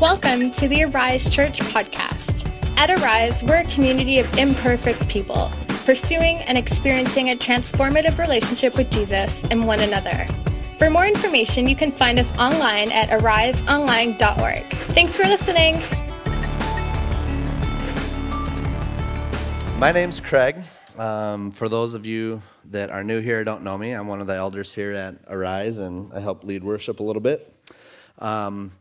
Welcome to the Arise Church podcast. At Arise, we're a community of imperfect people pursuing and experiencing a transformative relationship with Jesus and one another. For more information, you can find us online at ariseonline.org. Thanks for listening. My name's Craig. Um, for those of you that are new here, don't know me, I'm one of the elders here at Arise, and I help lead worship a little bit. Um,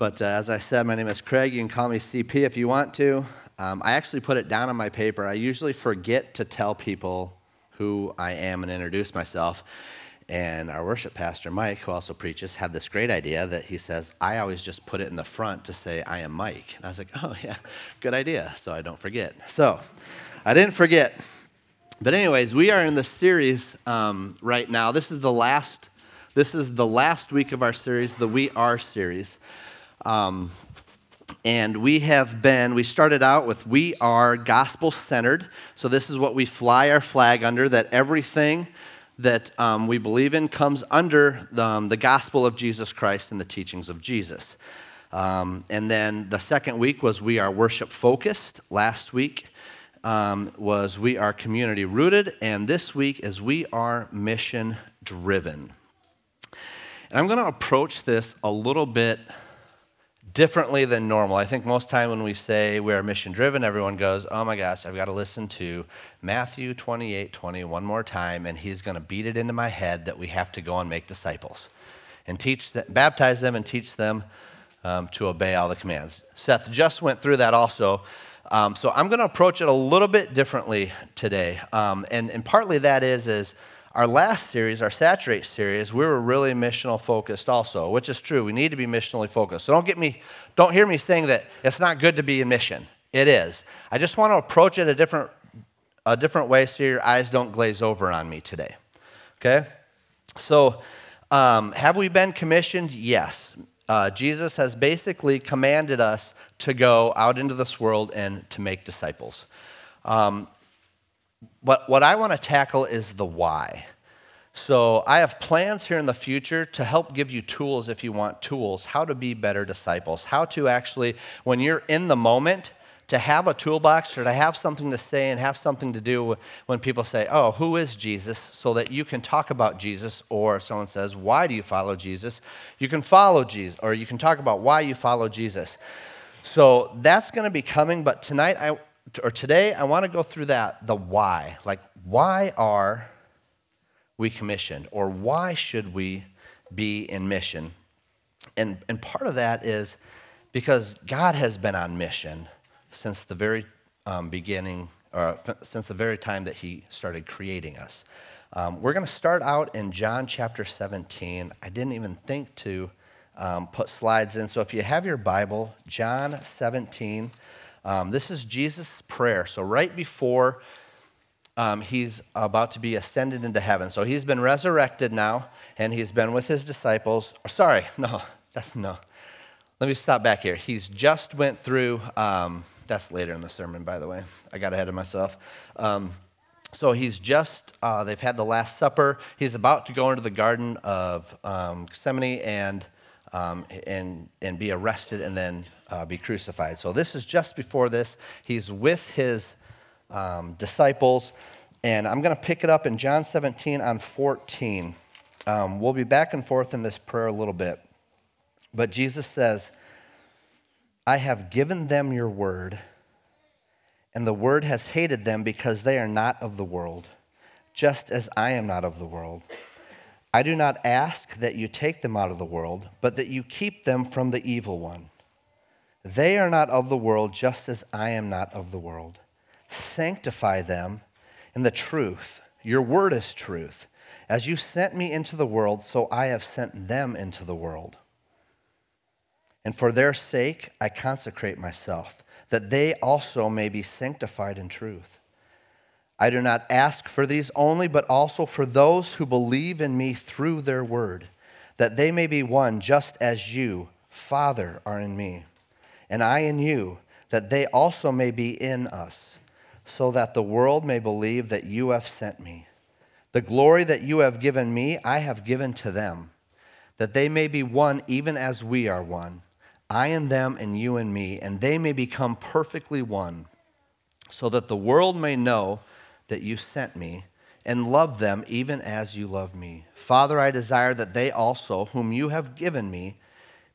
but uh, as I said, my name is Craig. You can call me CP if you want to. Um, I actually put it down on my paper. I usually forget to tell people who I am and introduce myself. And our worship pastor, Mike, who also preaches, had this great idea that he says, I always just put it in the front to say, I am Mike. And I was like, oh, yeah, good idea, so I don't forget. So I didn't forget. But, anyways, we are in the series um, right now. This is the last. This is the last week of our series, the We Are series. Um, and we have been, we started out with we are gospel centered. So, this is what we fly our flag under that everything that um, we believe in comes under the, um, the, gospel of Jesus Christ and the teachings of Jesus. Um, and then the second week was we are worship focused. Last week um, was we are community rooted. And this week is we are mission driven. And I'm going to approach this a little bit differently than normal. I think most time when we say we're mission driven, everyone goes, "Oh my gosh, I've got to listen to Matthew 28, 20 one more time, and he's going to beat it into my head that we have to go and make disciples and teach, them, baptize them, and teach them um, to obey all the commands." Seth just went through that also. Um, so I'm going to approach it a little bit differently today, um, and, and partly that is is our last series, our Saturate series, we were really missional focused also, which is true. We need to be missionally focused. So don't get me, don't hear me saying that it's not good to be in mission. It is. I just want to approach it a different, a different way so your eyes don't glaze over on me today. Okay? So, um, have we been commissioned? Yes. Uh, Jesus has basically commanded us to go out into this world and to make disciples. Um, what, what I want to tackle is the why. So I have plans here in the future to help give you tools if you want tools, how to be better disciples, how to actually, when you're in the moment, to have a toolbox or to have something to say and have something to do when people say, Oh, who is Jesus? so that you can talk about Jesus, or someone says, Why do you follow Jesus? You can follow Jesus, or you can talk about why you follow Jesus. So that's going to be coming, but tonight I, or today, I want to go through that the why. Like, why are we commissioned? Or why should we be in mission? And, and part of that is because God has been on mission since the very um, beginning, or since the very time that He started creating us. Um, we're going to start out in John chapter 17. I didn't even think to um, put slides in. So if you have your Bible, John 17. Um, this is Jesus' prayer. So, right before um, he's about to be ascended into heaven. So, he's been resurrected now, and he's been with his disciples. Sorry, no, that's no. Let me stop back here. He's just went through, um, that's later in the sermon, by the way. I got ahead of myself. Um, so he's just, uh, they've had the Last Supper. He's about to go into the Garden of um, Gethsemane and, um, and, and be arrested and then uh, be crucified. So this is just before this. He's with his um, disciples, and I'm going to pick it up in John 17 on 14. Um, we'll be back and forth in this prayer a little bit. But Jesus says, I have given them your word, and the word has hated them because they are not of the world, just as I am not of the world. I do not ask that you take them out of the world, but that you keep them from the evil one. They are not of the world, just as I am not of the world. Sanctify them in the truth. Your word is truth. As you sent me into the world, so I have sent them into the world. And for their sake, I consecrate myself, that they also may be sanctified in truth. I do not ask for these only, but also for those who believe in me through their word, that they may be one just as you, Father, are in me and I in you, that they also may be in us, so that the world may believe that you have sent me. The glory that you have given me, I have given to them, that they may be one even as we are one. I and them and you and me, and they may become perfectly one, so that the world may know that you sent me and love them even as you love me. Father, I desire that they also, whom you have given me,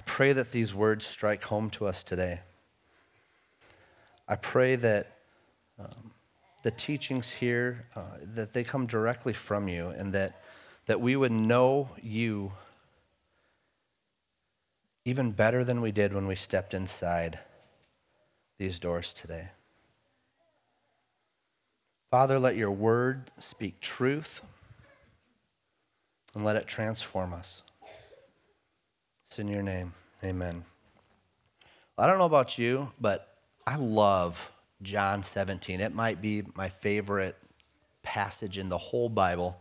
I pray that these words strike home to us today. I pray that um, the teachings here, uh, that they come directly from you and that, that we would know you even better than we did when we stepped inside these doors today. Father, let your word speak truth and let it transform us. It's in your name. Amen. I don't know about you, but I love John 17. It might be my favorite passage in the whole Bible.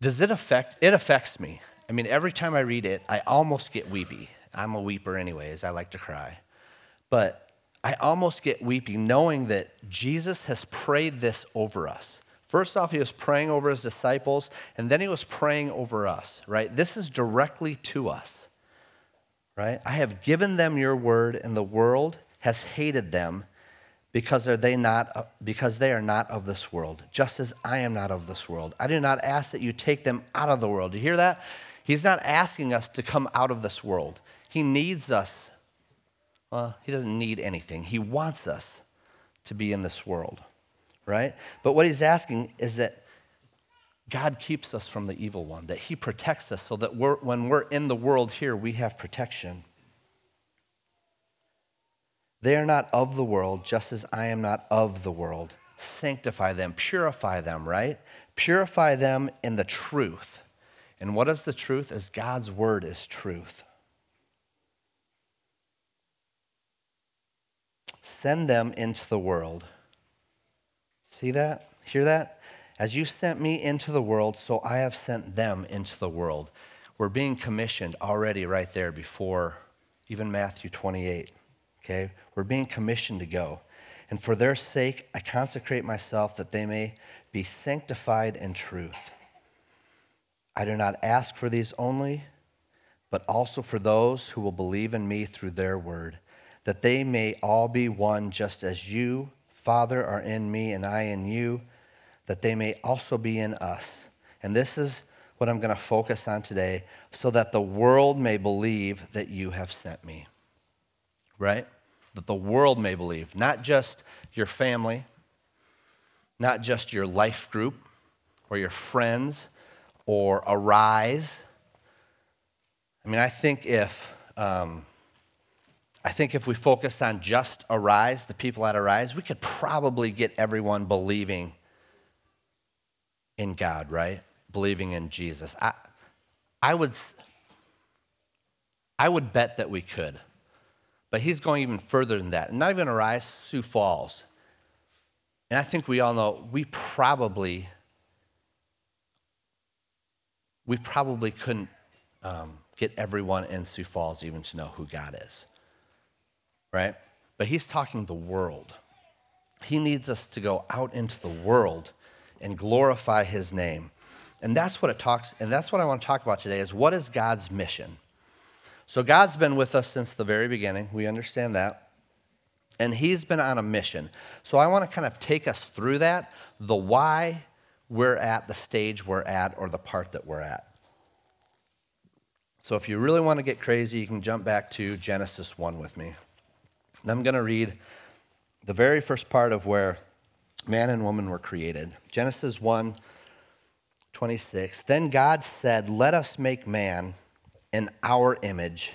Does it affect it affects me. I mean, every time I read it, I almost get weepy. I'm a weeper anyways. I like to cry. But I almost get weepy knowing that Jesus has prayed this over us. First off, he was praying over his disciples, and then he was praying over us, right? This is directly to us, right? I have given them your word, and the world has hated them because are they not uh, because they are not of this world just as i am not of this world. I do not ask that you take them out of the world. You hear that? He's not asking us to come out of this world. He needs us well he doesn't need anything. He wants us to be in this world right? But what he's asking is that God keeps us from the evil one, that he protects us so that we're, when we're in the world here, we have protection. They are not of the world, just as I am not of the world. Sanctify them, purify them, right? Purify them in the truth. And what is the truth? As God's word is truth. Send them into the world See that? Hear that? As you sent me into the world, so I have sent them into the world. We're being commissioned already right there before even Matthew 28. Okay? We're being commissioned to go. And for their sake, I consecrate myself that they may be sanctified in truth. I do not ask for these only, but also for those who will believe in me through their word, that they may all be one just as you Father, are in me and I in you, that they may also be in us. And this is what I'm going to focus on today, so that the world may believe that you have sent me. Right? That the world may believe, not just your family, not just your life group or your friends or Arise. I mean, I think if. Um, I think if we focused on just Arise, the people at Arise, we could probably get everyone believing in God, right? Believing in Jesus. I, I, would, I would bet that we could. But he's going even further than that. And not even Arise, Sioux Falls. And I think we all know we probably, we probably couldn't um, get everyone in Sioux Falls even to know who God is right? But he's talking the world. He needs us to go out into the world and glorify his name. And that's what it talks, and that's what I want to talk about today is what is God's mission? So God's been with us since the very beginning. We understand that. And he's been on a mission. So I want to kind of take us through that, the why we're at the stage we're at or the part that we're at. So if you really want to get crazy, you can jump back to Genesis 1 with me. And I'm going to read the very first part of where man and woman were created. Genesis 1 26. Then God said, Let us make man in our image,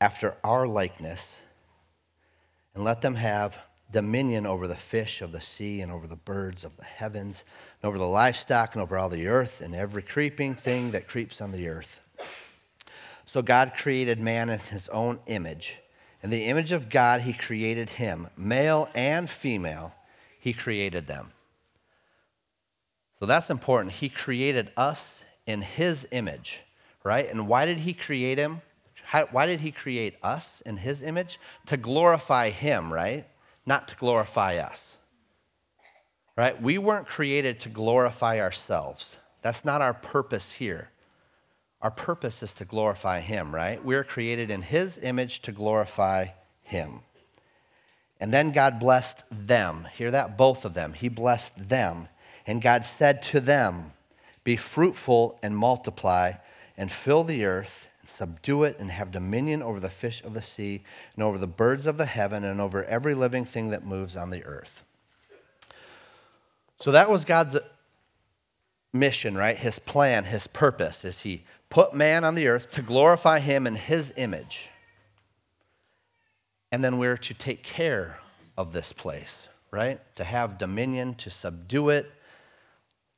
after our likeness, and let them have dominion over the fish of the sea and over the birds of the heavens and over the livestock and over all the earth and every creeping thing that creeps on the earth. So God created man in his own image. In the image of God, he created him. Male and female, he created them. So that's important. He created us in his image, right? And why did he create him? How, why did he create us in his image? To glorify him, right? Not to glorify us. Right? We weren't created to glorify ourselves. That's not our purpose here. Our purpose is to glorify him, right? We're created in his image to glorify him. And then God blessed them. Hear that? Both of them. He blessed them. And God said to them, Be fruitful and multiply, and fill the earth, and subdue it, and have dominion over the fish of the sea, and over the birds of the heaven, and over every living thing that moves on the earth. So that was God's mission, right? His plan, his purpose is he put man on the earth to glorify him in his image. And then we're to take care of this place, right? To have dominion, to subdue it,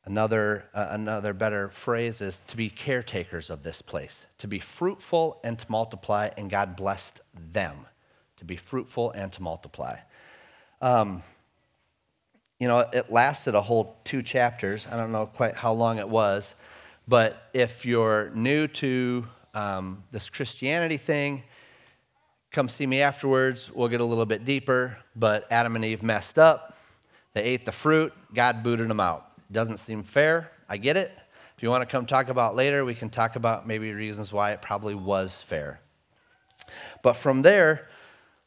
Another, uh, another better phrase is to be caretakers of this place, to be fruitful and to multiply, and God blessed them to be fruitful and to multiply. Um, you know, it lasted a whole two chapters. I don't know quite how long it was, but if you're new to um, this Christianity thing, come see me afterwards. We'll get a little bit deeper. But Adam and Eve messed up. They ate the fruit. God booted them out. Doesn't seem fair. I get it. If you want to come talk about later, we can talk about maybe reasons why it probably was fair. But from there,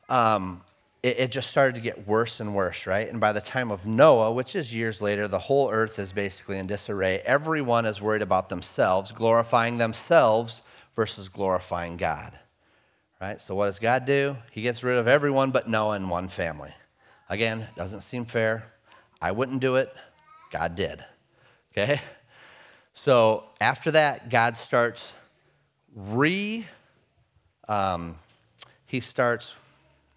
um, it, it, just started to get worse and worse, right? And by the time of Noah, which is years later, the whole earth is basically in disarray. Everyone is worried about themselves, glorifying themselves versus glorifying God, right? So what does God do? He gets rid of everyone but Noah and one family. Again, doesn't seem fair. I wouldn't do it. God did. Okay? So after that, God starts re, um, he starts,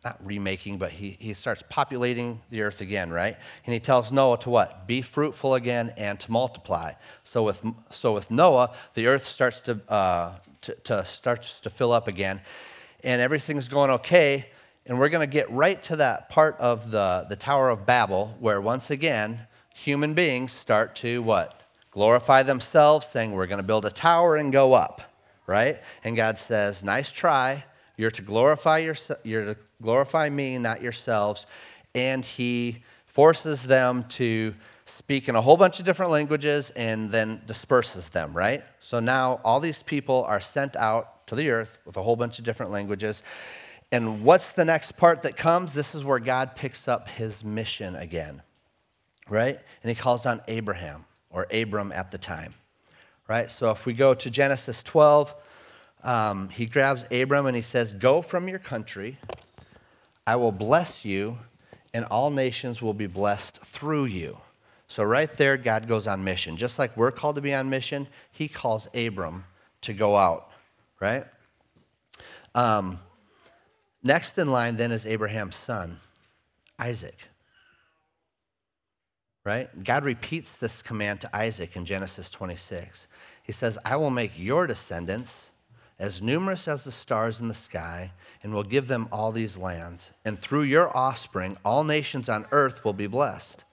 not remaking, but he, he starts populating the earth again, right? And he tells Noah to what? Be fruitful again and to multiply. So with, so with Noah, the earth starts to, uh, to, to starts to fill up again, and everything's going okay. And we're going to get right to that part of the, the Tower of Babel where once again, human beings start to what? Glorify themselves, saying, We're going to build a tower and go up, right? And God says, Nice try. You're to glorify, your, you're to glorify me, not yourselves. And he forces them to speak in a whole bunch of different languages and then disperses them, right? So now all these people are sent out to the earth with a whole bunch of different languages. And what's the next part that comes? This is where God picks up his mission again right? And he calls on Abraham, or Abram at the time, right? So if we go to Genesis 12, um, he grabs Abram and he says, Go from your country, I will bless you, and all nations will be blessed through you. So, right there, God goes on mission. Just like we're called to be on mission, he calls Abram to go out, right? Um, next in line then is Abraham's son, Isaac right? God repeats this command to Isaac in Genesis 26. He says, I will make your descendants as numerous as the stars in the sky, and will give them all these lands. And through your offspring, all nations on earth will be blessed.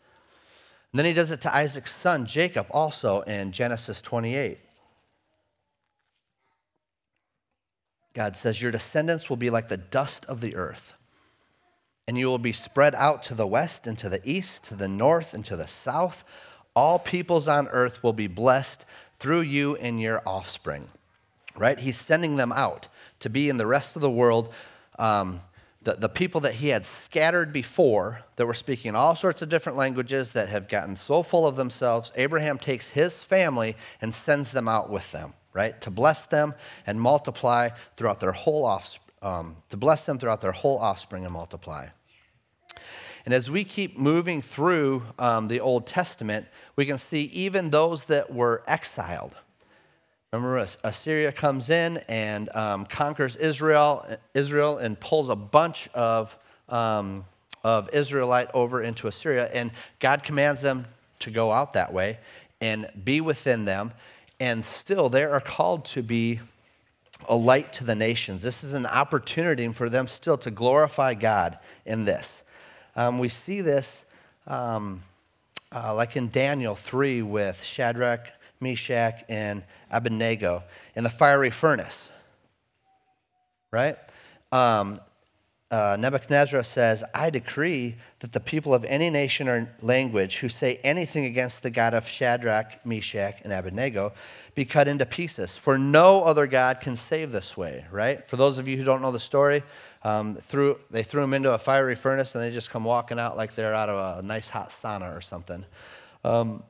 And then he does it to Isaac's son, Jacob, also in Genesis 28. God says, Your descendants will be like the dust of the earth and you will be spread out to the west and to the east, to the north and to the south. All peoples on earth will be blessed through you and your offspring. Right? He's sending them out to be in the rest of the world. Um, the, the people that he had scattered before that were speaking all sorts of different languages that have gotten so full of themselves, Abraham takes his family and sends them out with them, right? To bless them and multiply throughout their whole offspring um, to bless them throughout their whole offspring and multiply. And as we keep moving through um, the Old Testament, we can see even those that were exiled. Remember, Assyria comes in and um, conquers Israel, Israel, and pulls a bunch of, um, of Israelite over into Assyria. And God commands them to go out that way and be within them. And still, they are called to be a light to the nations. This is an opportunity for them still to glorify God in this. Um, we see this um, uh, like in Daniel 3 with Shadrach, Meshach, and Abednego in the fiery furnace, right? Um, uh, Nebuchadnezzar says, I decree that the people of any nation or language who say anything against the God of Shadrach, Meshach, and Abednego be cut into pieces. For no other God can save this way, right? For those of you who don't know the story, um, threw, they threw them into a fiery furnace and they just come walking out like they're out of a nice hot sauna or something. Um,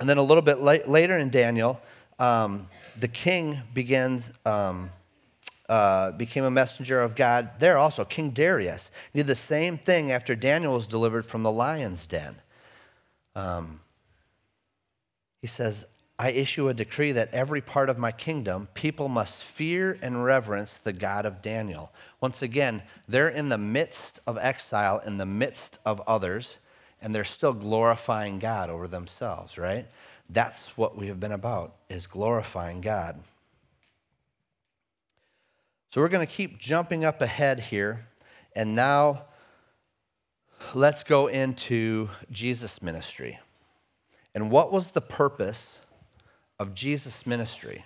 and then a little bit late, later in Daniel, um, the king begins. Um, uh, became a messenger of God there also. King Darius did the same thing after Daniel was delivered from the lion's den. Um, he says, I issue a decree that every part of my kingdom, people must fear and reverence the God of Daniel. Once again, they're in the midst of exile, in the midst of others, and they're still glorifying God over themselves, right? That's what we have been about, is glorifying God. So we're going to keep jumping up ahead here. And now let's go into Jesus' ministry. And what was the purpose of Jesus' ministry?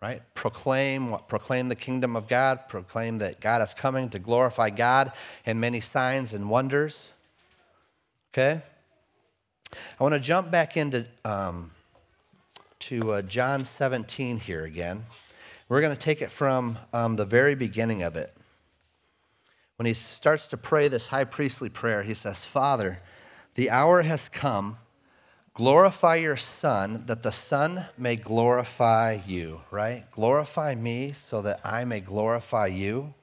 Right? Proclaim what proclaim the kingdom of God, proclaim that God is coming to glorify God and many signs and wonders. Okay? I want to jump back into um, to uh, John 17 here again. We're going to take it from um, the very beginning of it. When he starts to pray this high priestly prayer, he says, Father, the hour has come. Glorify your Son, that the Son may glorify you, right? Glorify me so that I may glorify you.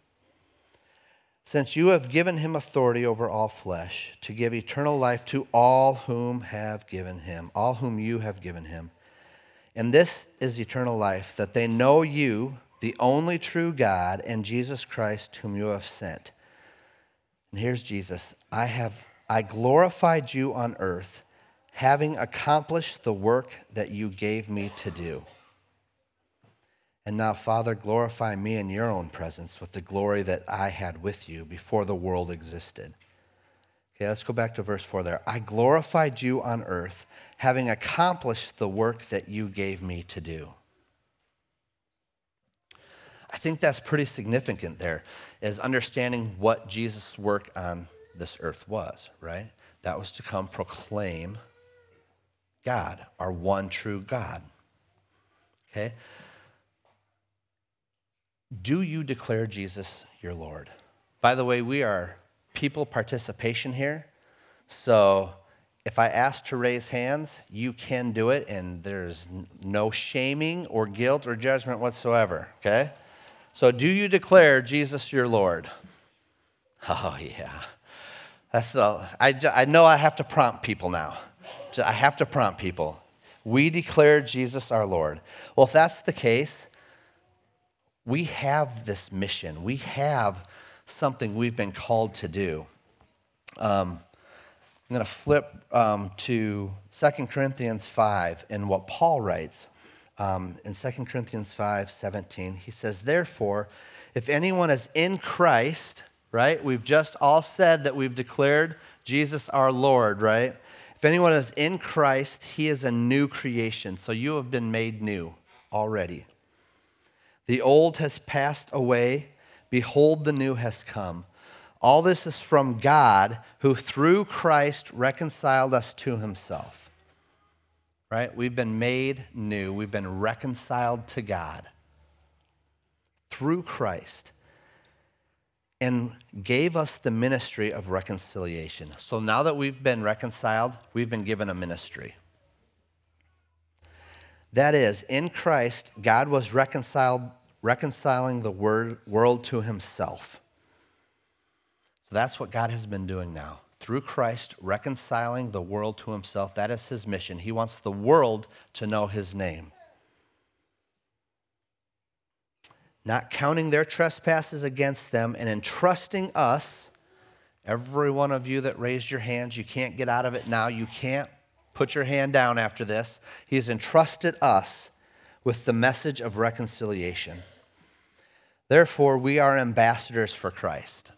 Since you have given him authority over all flesh, to give eternal life to all whom have given him, all whom you have given him. And this is eternal life, that they know you, the only true God, and Jesus Christ, whom you have sent. And here's Jesus I have I glorified you on earth, having accomplished the work that you gave me to do. And now, Father, glorify me in your own presence with the glory that I had with you before the world existed. Okay, let's go back to verse 4 there. I glorified you on earth, having accomplished the work that you gave me to do. I think that's pretty significant there, is understanding what Jesus' work on this earth was, right? That was to come proclaim God, our one true God. Okay? Do you declare Jesus your Lord? By the way, we are people participation here. So if I ask to raise hands, you can do it, and there's no shaming or guilt or judgment whatsoever, okay? So do you declare Jesus your Lord? Oh, yeah. That's the, I, I know I have to prompt people now. I have to prompt people. We declare Jesus our Lord. Well, if that's the case, we have this mission. We have something we've been called to do. Um, I'm going to flip um, to 2 Corinthians 5 and what Paul writes. Um, in 2 Corinthians 5 17, he says, Therefore, if anyone is in Christ, right? We've just all said that we've declared Jesus our Lord, right? If anyone is in Christ, he is a new creation. So you have been made new already. The old has passed away Behold, the new has come. All this is from God, who through Christ reconciled us to himself. Right? We've been made new, we've been reconciled to God through Christ and gave us the ministry of reconciliation. So now that we've been reconciled, we've been given a ministry. That is, in Christ, God was reconciled reconciling the word, world to himself. So that's what God has been doing now. Through Christ, reconciling the world to himself. That is his mission. He wants the world to know his name. Not counting their trespasses against them and entrusting us, every one of you that raised your hands, you can't get out of it now. You can't put your hand down after this. He has entrusted us with the message of reconciliation. Therefore, we are ambassadors for Christ.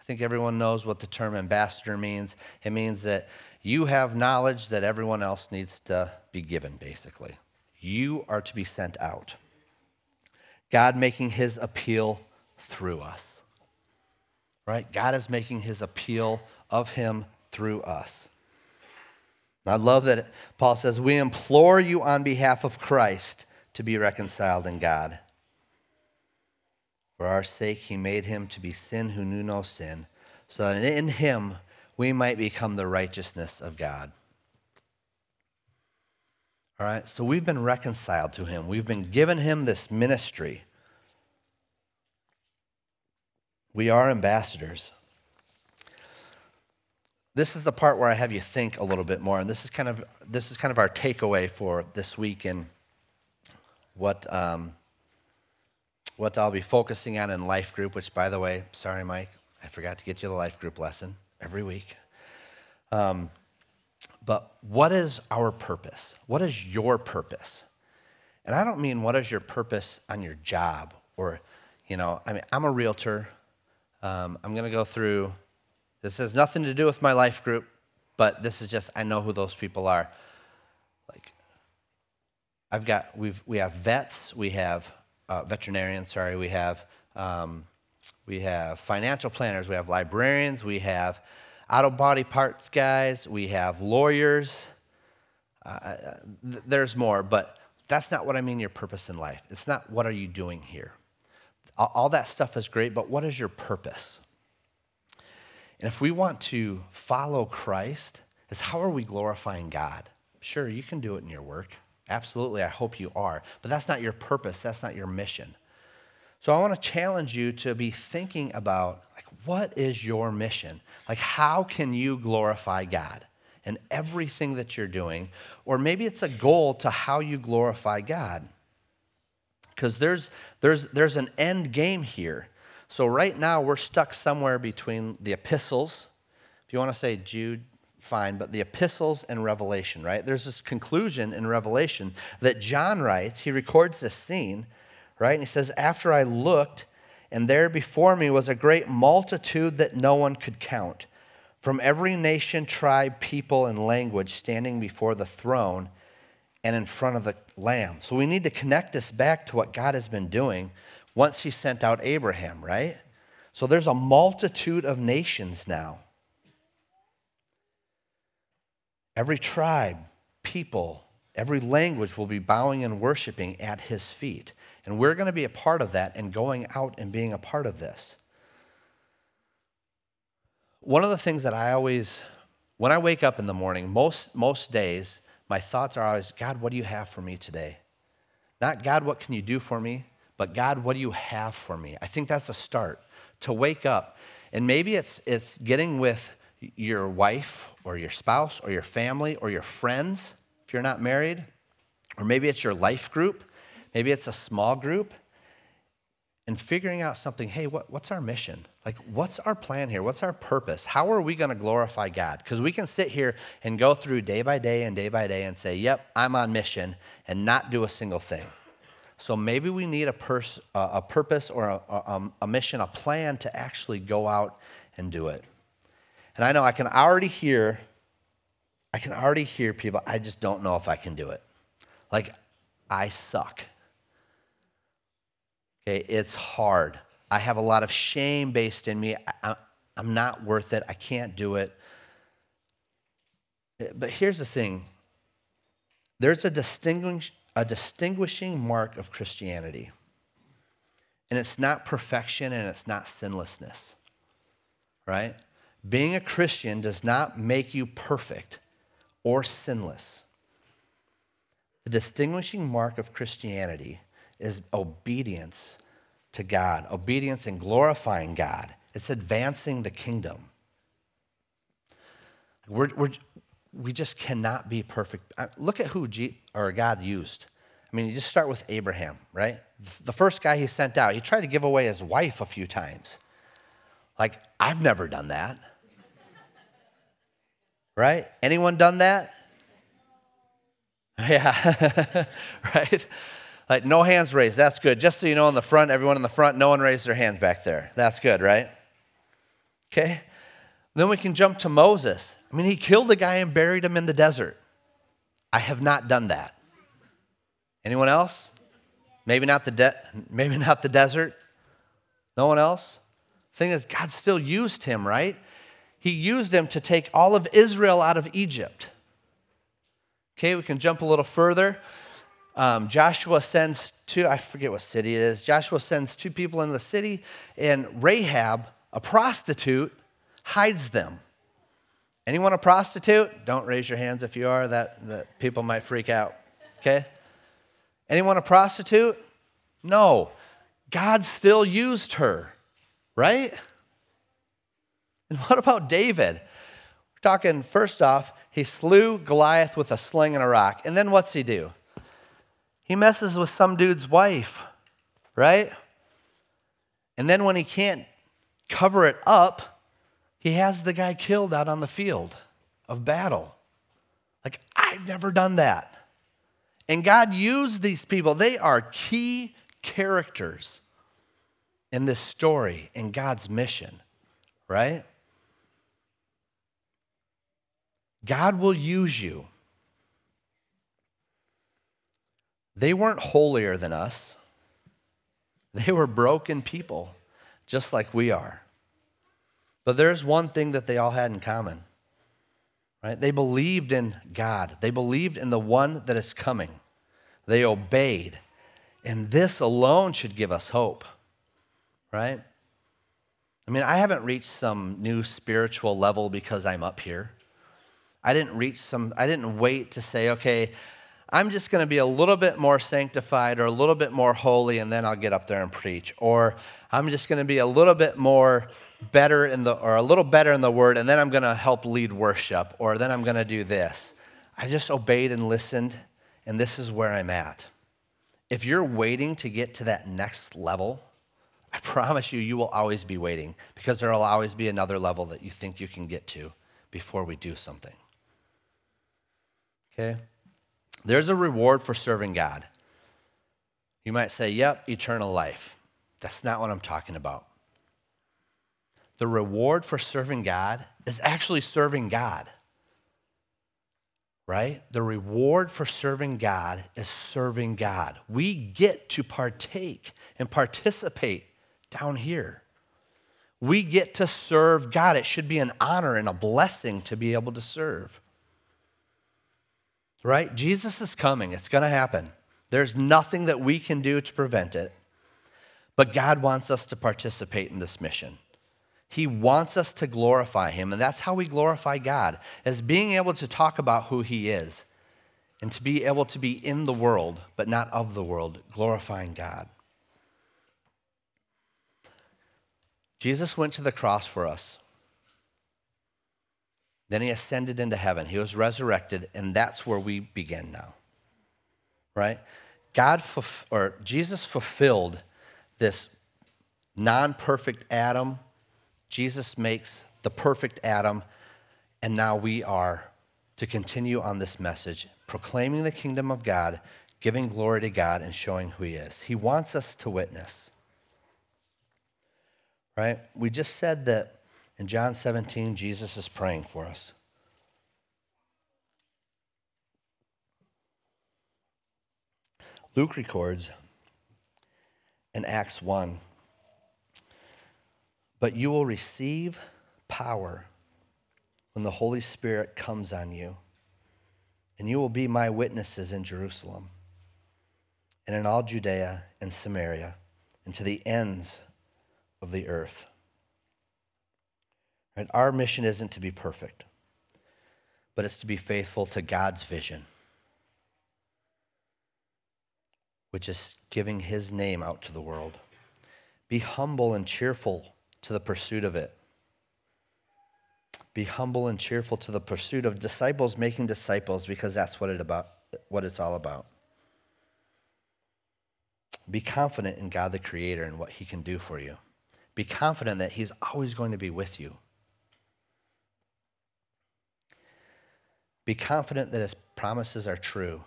I think everyone knows what the term ambassador means. It means that you have knowledge that everyone else needs to be given, basically. You are to be sent out. God making his appeal through us. Right? God is making his appeal of him through us. I love that Paul says, We implore you on behalf of Christ to be reconciled in God. For our sake, he made him to be sin who knew no sin, so that in him we might become the righteousness of God. All right, so we've been reconciled to him. We've been given him this ministry. We are ambassadors. This is the part where I have you think a little bit more, and this is kind of this is kind of our takeaway for this week and what um, what I'll be focusing on in life group, which, by the way, sorry, Mike, I forgot to get you the life group lesson every week. Um, but what is our purpose? What is your purpose? And I don't mean what is your purpose on your job or, you know, I mean, I'm a realtor. Um, I'm going to go through, this has nothing to do with my life group, but this is just, I know who those people are. Like, I've got, we've, we have vets, we have uh, veterinarians, sorry, we have, um, we have financial planners, we have librarians, we have auto body parts guys, we have lawyers. Uh, uh th- there's more, but that's not what I mean your purpose in life. It's not what are you doing here. All, all that stuff is great, but what is your purpose? And if we want to follow Christ, is how are we glorifying God? Sure, you can do it in your work. Absolutely, I hope you are. But that's not your purpose, that's not your mission. So I want to challenge you to be thinking about like what is your mission? Like how can you glorify God in everything that you're doing? Or maybe it's a goal to how you glorify God. Cuz there's there's there's an end game here. So right now we're stuck somewhere between the epistles. If you want to say Jude, fine, but the epistles and Revelation, right? There's this conclusion in Revelation that John writes, he records this scene, right? And he says, After I looked, and there before me was a great multitude that no one could count, from every nation, tribe, people, and language standing before the throne and in front of the Lamb. So we need to connect this back to what God has been doing once he sent out Abraham, right? So there's a multitude of nations now. Every tribe, people, every language will be bowing and worshiping at his feet. And we're going to be a part of that and going out and being a part of this. One of the things that I always, when I wake up in the morning, most, most days, my thoughts are always, God, what do you have for me today? Not, God, what can you do for me? But, God, what do you have for me? I think that's a start to wake up. And maybe it's, it's getting with your wife or your spouse or your family or your friends if you're not married, or maybe it's your life group, maybe it's a small group, and figuring out something hey, what, what's our mission? Like, what's our plan here? What's our purpose? How are we going to glorify God? Because we can sit here and go through day by day and day by day and say, yep, I'm on mission, and not do a single thing. So maybe we need a, pers- a purpose or a, a, um, a mission, a plan to actually go out and do it. And I know I can already hear, I can already hear people, I just don't know if I can do it. Like, I suck. Okay, it's hard. I have a lot of shame based in me. I, am not worth it. I can't do it. Eh, but here's the thing there's a, distinguish, a distinguishing mark of Christianity, and it's not perfection and it's not sinlessness, right? Being a Christian does not make you perfect or sinless. The distinguishing mark of Christianity is obedience to God, obedience and glorifying God. It's advancing the kingdom. We're, we're, we just cannot be perfect. Uh, look at who G, or God used. I mean, you just start with Abraham, right? The first guy he sent out, he tried to give away his wife a few times. Like, I've never done that. Right? Anyone done that? Yeah. right? Like, no hands raised. That's good. Just so you know, in the front, everyone in the front, no one raised their hands back there. That's good, right? Okay. Then we can jump to Moses. I mean, he killed a guy and buried him in the desert. I have not done that. Anyone else? Maybe not the de- maybe not the desert. No one else? thing is, God still used him, right? He used him to take all of Israel out of Egypt. Okay, we can jump a little further. Um, Joshua sends two, I forget what city it is. Joshua sends two people into the city, and Rahab, a prostitute, hides them. Anyone a prostitute? Don't raise your hands if you are, that, that people might freak out. Okay? Anyone a prostitute? No. God still used her right? And what about David? We're talking, first off, he slew Goliath with a sling and a rock. And then what's he do? He messes with some dude's wife, right? And then when he can't cover it up, he has the guy killed out on the field of battle. Like, I've never done that. And God used these people, they are key characters in this story in God's mission, right? God will use you. They weren't holier than us. They were broken people, just like we are. But there's one thing that they all had in common, right? They believed in God, they believed in the one that is coming, they obeyed. And this alone should give us hope right? I mean, I haven't reached some new spiritual level because I'm up here. I didn't reach some, I didn't wait to say, okay, I'm just going to be a little bit more sanctified or a little bit more holy and then I'll get up there and preach. Or I'm just going to be a little bit more better in the, or a little better in the word and then I'm going to help lead worship or then I'm going to do this. I just obeyed and listened and this is where I'm at. If you're waiting to get to that next level, I promise you, you will always be waiting because there will always be another level that you think you can get to before we do something. Okay? There's a reward for serving God. You might say, yep, eternal life. That's not what I'm talking about. The reward for serving God is actually serving God. Right? The reward for serving God is serving God. We get to partake and participate down here. We get to serve God. It should be an honor and a blessing to be able to serve. Right? Jesus is coming. It's going to happen. There's nothing that we can do to prevent it. But God wants us to participate in this mission. He wants us to glorify Him, and that's how we glorify God, as being able to talk about who He is and to be able to be in the world, but not of the world, glorifying God. Jesus went to the cross for us. Then he ascended into heaven. He was resurrected, and that's where we begin now. Right? God or Jesus fulfilled this non-perfect Adam. Jesus makes the perfect Adam, and now we are to continue on this message, proclaiming the kingdom of God, giving glory to God, and showing who He is. He wants us to witness right? We just said that in John 17, Jesus is praying for us. Luke records in Acts 1 But you will receive power when the Holy Spirit comes on you, and you will be my witnesses in Jerusalem and in all Judea and Samaria and to the ends of the earth. Right? Our mission isn't to be perfect, but it's to be faithful to God's vision, which is giving his name out to the world. Be humble and cheerful to the pursuit of it. Be humble and cheerful to the pursuit of disciples making disciples because that's what, it about, what it's all about. Be confident in God the Creator and what He can do for you. Be confident that He's always going to be with you. Be confident that His promises are true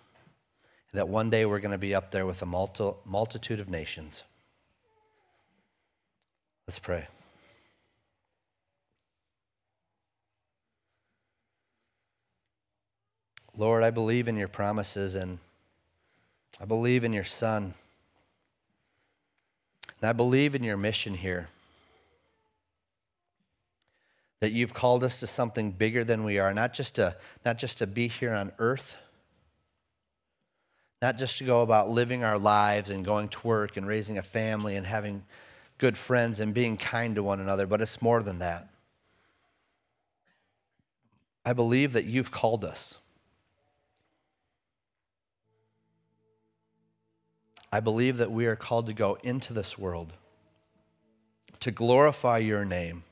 that one day we're going to be up there with a multi- multitude of nations. Let's pray. Lord, I believe in your promises and I believe in your Son. And I believe in your mission here. That you've called us to something bigger than we are, not just to, not just to be here on earth, not just to go about living our lives and going to work and raising a family and having good friends and being kind to one another, but it's more than that. I believe that you've called us. I believe that we are called to go into this world to glorify your name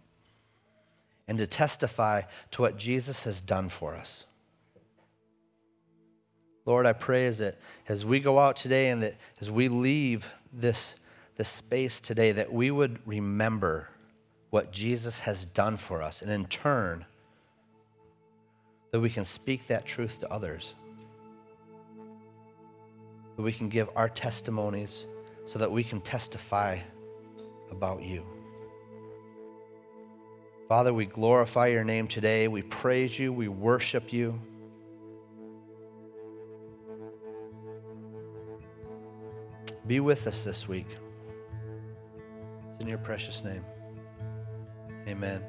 and to testify to what Jesus has done for us. Lord, I pray as, that as we go out today and that as we leave this, this space today, that we would remember what Jesus has done for us, and in turn, that we can speak that truth to others that we can give our testimonies so that we can testify about you. Father, we glorify your name today. We praise you. We worship you. Be with us this week. It's in your precious name. Amen.